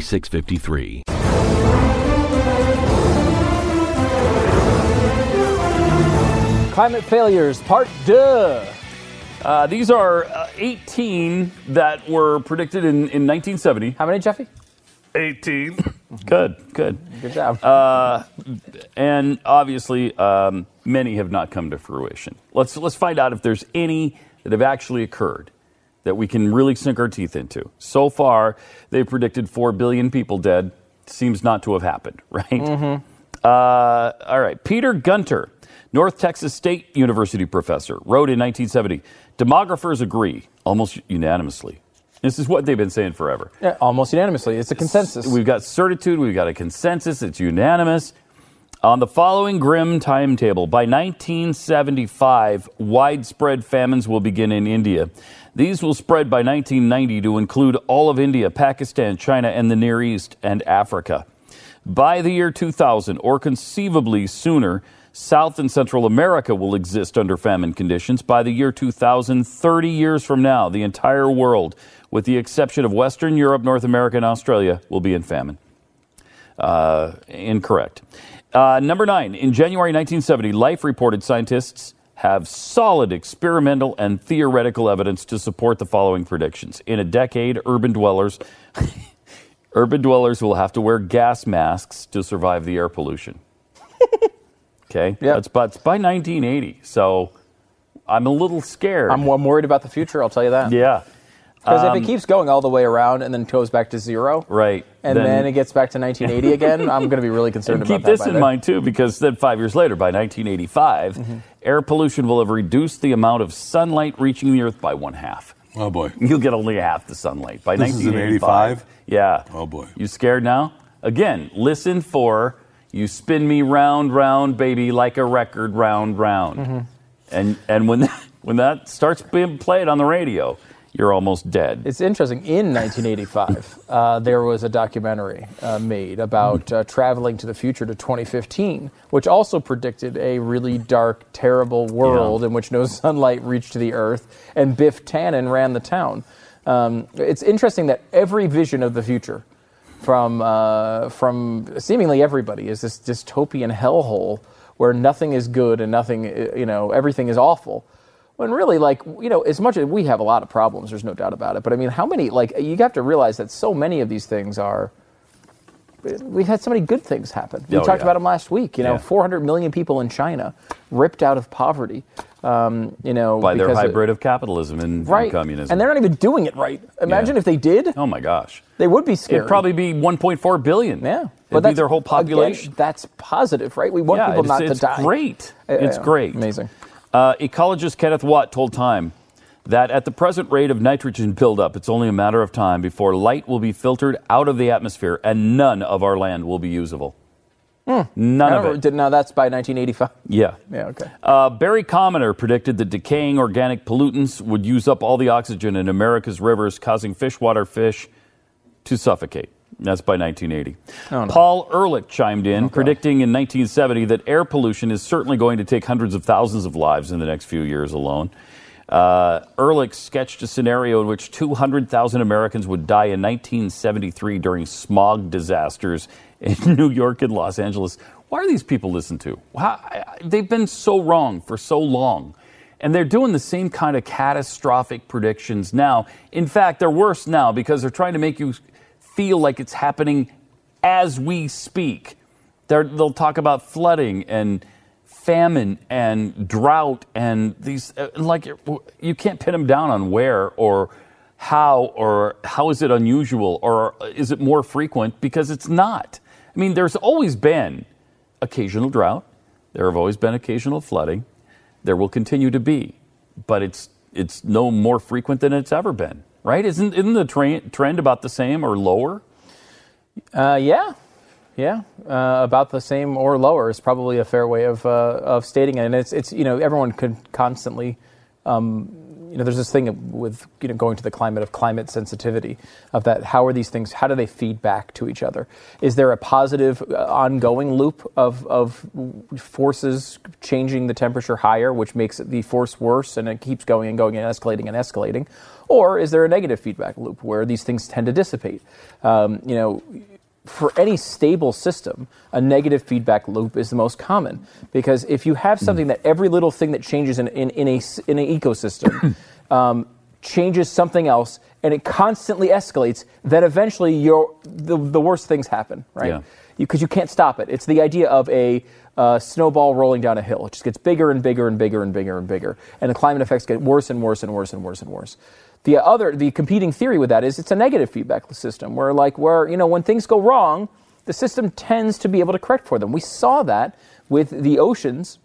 4653. Climate failures, part two. Uh, these are uh, 18 that were predicted in, in 1970. How many, Jeffy? 18. good, good. Good job. Uh, and obviously, um, many have not come to fruition. Let's let's find out if there's any that have actually occurred that we can really sink our teeth into. So far, they've predicted 4 billion people dead. Seems not to have happened, right? Mm-hmm. Uh, all right. Peter Gunter, North Texas State University professor, wrote in 1970 Demographers agree almost unanimously. This is what they've been saying forever. Yeah, almost unanimously. It's a consensus. We've got certitude, we've got a consensus, it's unanimous. On the following grim timetable, by 1975, widespread famines will begin in India. These will spread by 1990 to include all of India, Pakistan, China, and the Near East and Africa. By the year 2000, or conceivably sooner, South and Central America will exist under famine conditions. By the year 2000, 30 years from now, the entire world, with the exception of Western Europe, North America, and Australia, will be in famine. Uh, incorrect. Uh, number nine, in January 1970, Life reported scientists have solid experimental and theoretical evidence to support the following predictions. In a decade, urban dwellers urban dwellers will have to wear gas masks to survive the air pollution. okay? Yeah. That's by, it's by 1980. So I'm a little scared. I'm, I'm worried about the future, I'll tell you that. yeah. Because Um, if it keeps going all the way around and then goes back to zero, Right. and then, it gets back to 1980 again, I'm going to be really concerned about keep that. this in then. mind too, because then five years later, by 1985, Mm-hmm. Air pollution will have reduced the amount of sunlight reaching the Earth by one half. Oh boy. You'll get only half the sunlight by This is in 1985. 85? Yeah. Oh, boy. You scared now? Again, listen for "You spin me round, round, baby, like a record, round, round." Mm-hmm. And and when when that starts being played on the radio, you're almost dead. It's interesting. In 1985, uh, there was a documentary uh, made about uh, traveling to the future to 2015, which also predicted a really dark, terrible world Yeah. in which no sunlight reached the Earth, and Biff Tannen ran the town. Um, it's interesting that every vision of the future, from uh, from seemingly everybody, is this dystopian hellhole where nothing is good and nothing, you know, everything is awful. When really, like, you know, as much as we have a lot of problems, there's no doubt about it. But I mean, how many, like, you have to realize that so many of these things are. We've had so many good things happen. We Oh, talked yeah. about them last week. You know, Yeah. 400 million people in China ripped out of poverty. Um, you know, by their because of- hybrid of capitalism and, and communism. and they're not even doing it right. Imagine Yeah. if they did, oh my gosh. they would be scared. It'd probably be 1.4 billion. yeah, It'd be their whole population. Again, that's positive, right? We want people it's, not it's to die. It's great. Uh, It's great. amazing. Uh, ecologist Kenneth Watt told Time that at the present rate of nitrogen buildup, it's only a matter of time before light will be filtered out of the atmosphere and none of our land will be usable. None Hmm. Of it. Did, no, that's by 1985. yeah. Yeah, okay. Uh, Barry Commoner predicted that decaying organic pollutants would use up all the oxygen in America's rivers, causing freshwater fish to suffocate. That's by 1980. Oh, Paul Ehrlich chimed in, predicting in 1970 that air pollution is certainly going to take hundreds of thousands of lives in the next few years alone. Uh, Ehrlich sketched a scenario in which 200,000 Americans would die in 1973 during smog disasters in New York and Los Angeles. Why are these people listened to? How, I- they've been so wrong for so long. And they're doing the same kind of catastrophic predictions now. In fact, they're worse now because they're trying to make you feel like it's happening as we speak. They're, they'll talk about flooding and famine and drought and these uh, like you can't pin them down on where or how or how is it unusual or is it more frequent because it's not. I mean, there's always been occasional drought. There have always been occasional flooding. There will continue to be, but it's it's no more frequent than it's ever been, right? Isn't isn't the tra- trend about the same or lower? Uh, yeah, yeah, uh, about the same or lower is probably a fair way of uh, of stating it. And it's it's you know everyone could constantly. Um, you know, there's this thing with you know going to the climate of climate sensitivity of that. How are these things? How do they feed back to each other? Is there a positive, uh, ongoing loop of of forces changing the temperature higher, which makes the force worse, and it keeps going and going and escalating and escalating? Or is there a negative feedback loop where these things tend to dissipate? Um, you know, for any stable system, a negative feedback loop is the most common. Because if you have something that every little thing that changes in, in, in, a, in an ecosystem um, changes something else and it constantly escalates, then eventually you're, the, the worst things happen, right? Because Yeah. you, can't stop it. It's the idea of a uh, snowball rolling down a hill. It just gets bigger and bigger and bigger and bigger and bigger. And the climate effects get worse and worse and worse and worse and worse. The other, the competing theory with that is it's a negative feedback system where, like, where you know when things go wrong, the system tends to be able to correct for them. We saw that with the oceans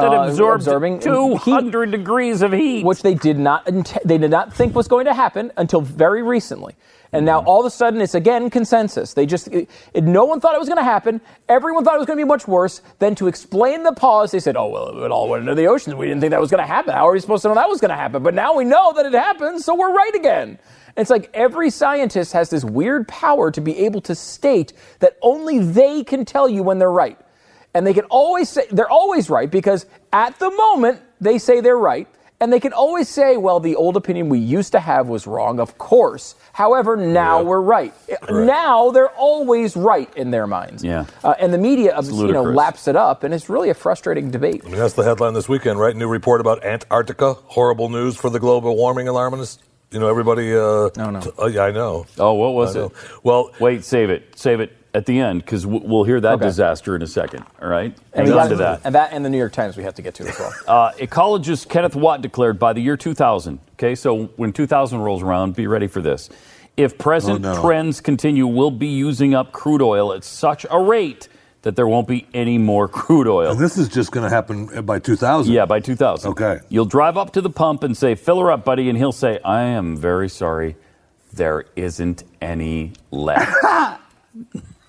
That uh, absorbed absorbing heat, 200 degrees of heat. which they did not int- they did not think was going to happen until very recently. And now Mm-hmm. all of a sudden it's again consensus. They just it, it- no one thought it was going to happen. Everyone thought it was going to be much worse. Then to explain the pause, they said, "Oh well, it all went into the oceans. We didn't think that was going to happen. How are we supposed to know that was going to happen? But now we know that it happened, so we're right again." It's like every scientist has this weird power to be able to state that only they can tell you when they're right. And they can always say they're always right because at the moment they say they're right. And they can always say, well, the old opinion we used to have was wrong, of course. However, now Yeah. we're right. Now they're always right in their minds. Yeah. Uh, and the media, you know, laps it up, and it's really a frustrating debate. I mean, that's the headline this weekend, right? New report about Antarctica. Horrible news for the global warming alarmists. You know, everybody. Uh, No, no. t- uh, yeah, I know. oh, what was I it? know. Well, Wait, save it. Save it at the end because we'll hear that Okay. disaster in a second. All right? And Hang on to that. And that and the New York Times we have to get to as well. Uh, ecologist Kenneth Watt declared by the year 2000. Okay, so when 2000 rolls around, be ready for this. If present Oh, no. trends continue, we'll be using up crude oil at such a rate that there won't be any more crude oil. And this is just going to happen by 2000. Yeah, by 2000. Okay. You'll drive up to the pump and say, fill her up, buddy. And he'll say, I am very sorry. There isn't any left.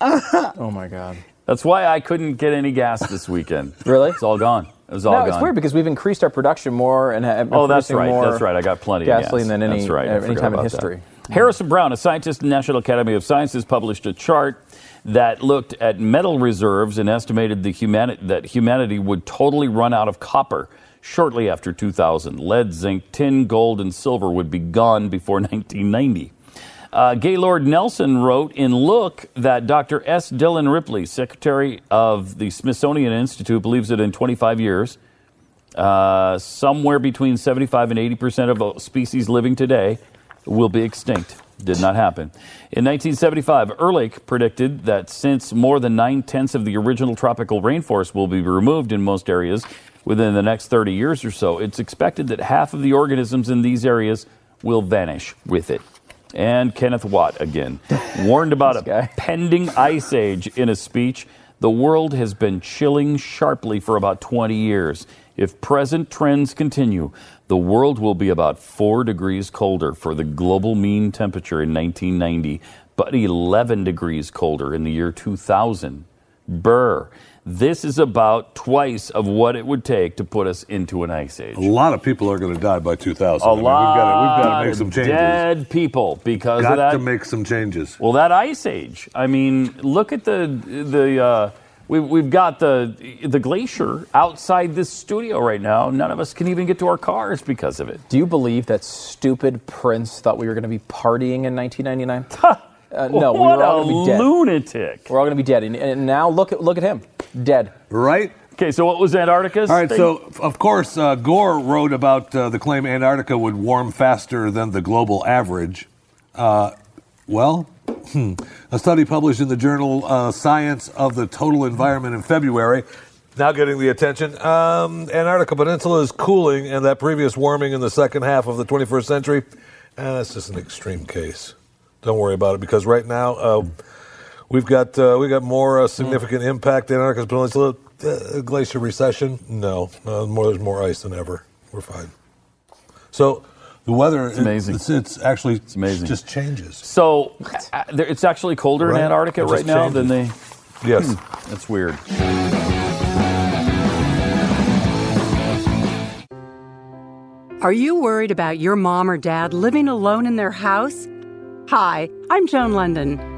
oh my God. That's why I couldn't get any gas this weekend. Really? It's all gone. It was all gone. No, gone. it's weird because we've increased our production more and have Oh, that's right. That's right. I got plenty gasoline of gas. than any, That's right. Uh, any time in about that. history. Harrison Brown, a scientist in the National Academy of Sciences, published a chart that looked at metal reserves and estimated the humani- that humanity would totally run out of copper shortly after 2000. Lead, zinc, tin, gold, and silver would be gone before 1990. Uh, Gaylord Nelson wrote in Look that Dr. S. Dillon Ripley, secretary of the Smithsonian Institute, believes that in 25 years, uh, somewhere between 75 and 80 percent of species living today will be extinct. Did not happen. In 1975, Ehrlich predicted that since more than nine tenths of the original tropical rainforest will be removed in most areas within the next 30 years or so, it's expected that half of the organisms in these areas will vanish with it. And Kenneth Watt again warned about a guy. pending ice age in a speech. The world has been chilling sharply for about 20 years. If present trends continue, the world will be about 4 degrees colder for the global mean temperature in 1990, but 11 degrees colder in the year 2000. Burr. This is about twice of what it would take to put us into an ice age. A lot of people are going to die by 2000. A I mean, lot We've got to, we've got to make some of changes. dead people because Got of that. to make some changes. Well, that ice age. I mean, look at the the. Uh, we've we've got the the glacier outside this studio right now. None of us can even get to our cars because of it. Do you believe that stupid Prince thought we were going to be partying in 1999? Uh, no, we what were all going to be dead. lunatic. We're all going to be dead. And, and now look at look at him, dead. Right? Okay, so what was Antarctica's? All right, thing? so of course, uh, Gore wrote about uh, the claim Antarctica would warm faster than the global average. Uh, well, hmm, a study published in the journal uh, Science of the Total Environment in February. Now getting the attention. Um, Antarctica Peninsula is cooling, and that previous warming in the second half of the 21st century, eh, that's just an extreme case. Don't worry about it because right now uh, we've got uh, we got more uh, significant impact. In Antarctica Peninsula uh, glacier recession. No, uh, more there's more ice than ever. We're fine. So the weather it's amazing. It's, it's actually it's amazing. Just changes. So uh, it's actually colder Right. in Antarctica right now than they. Yes. That's weird. Are you worried about your mom or dad living alone in their house? Hi, I'm Joan Lunden.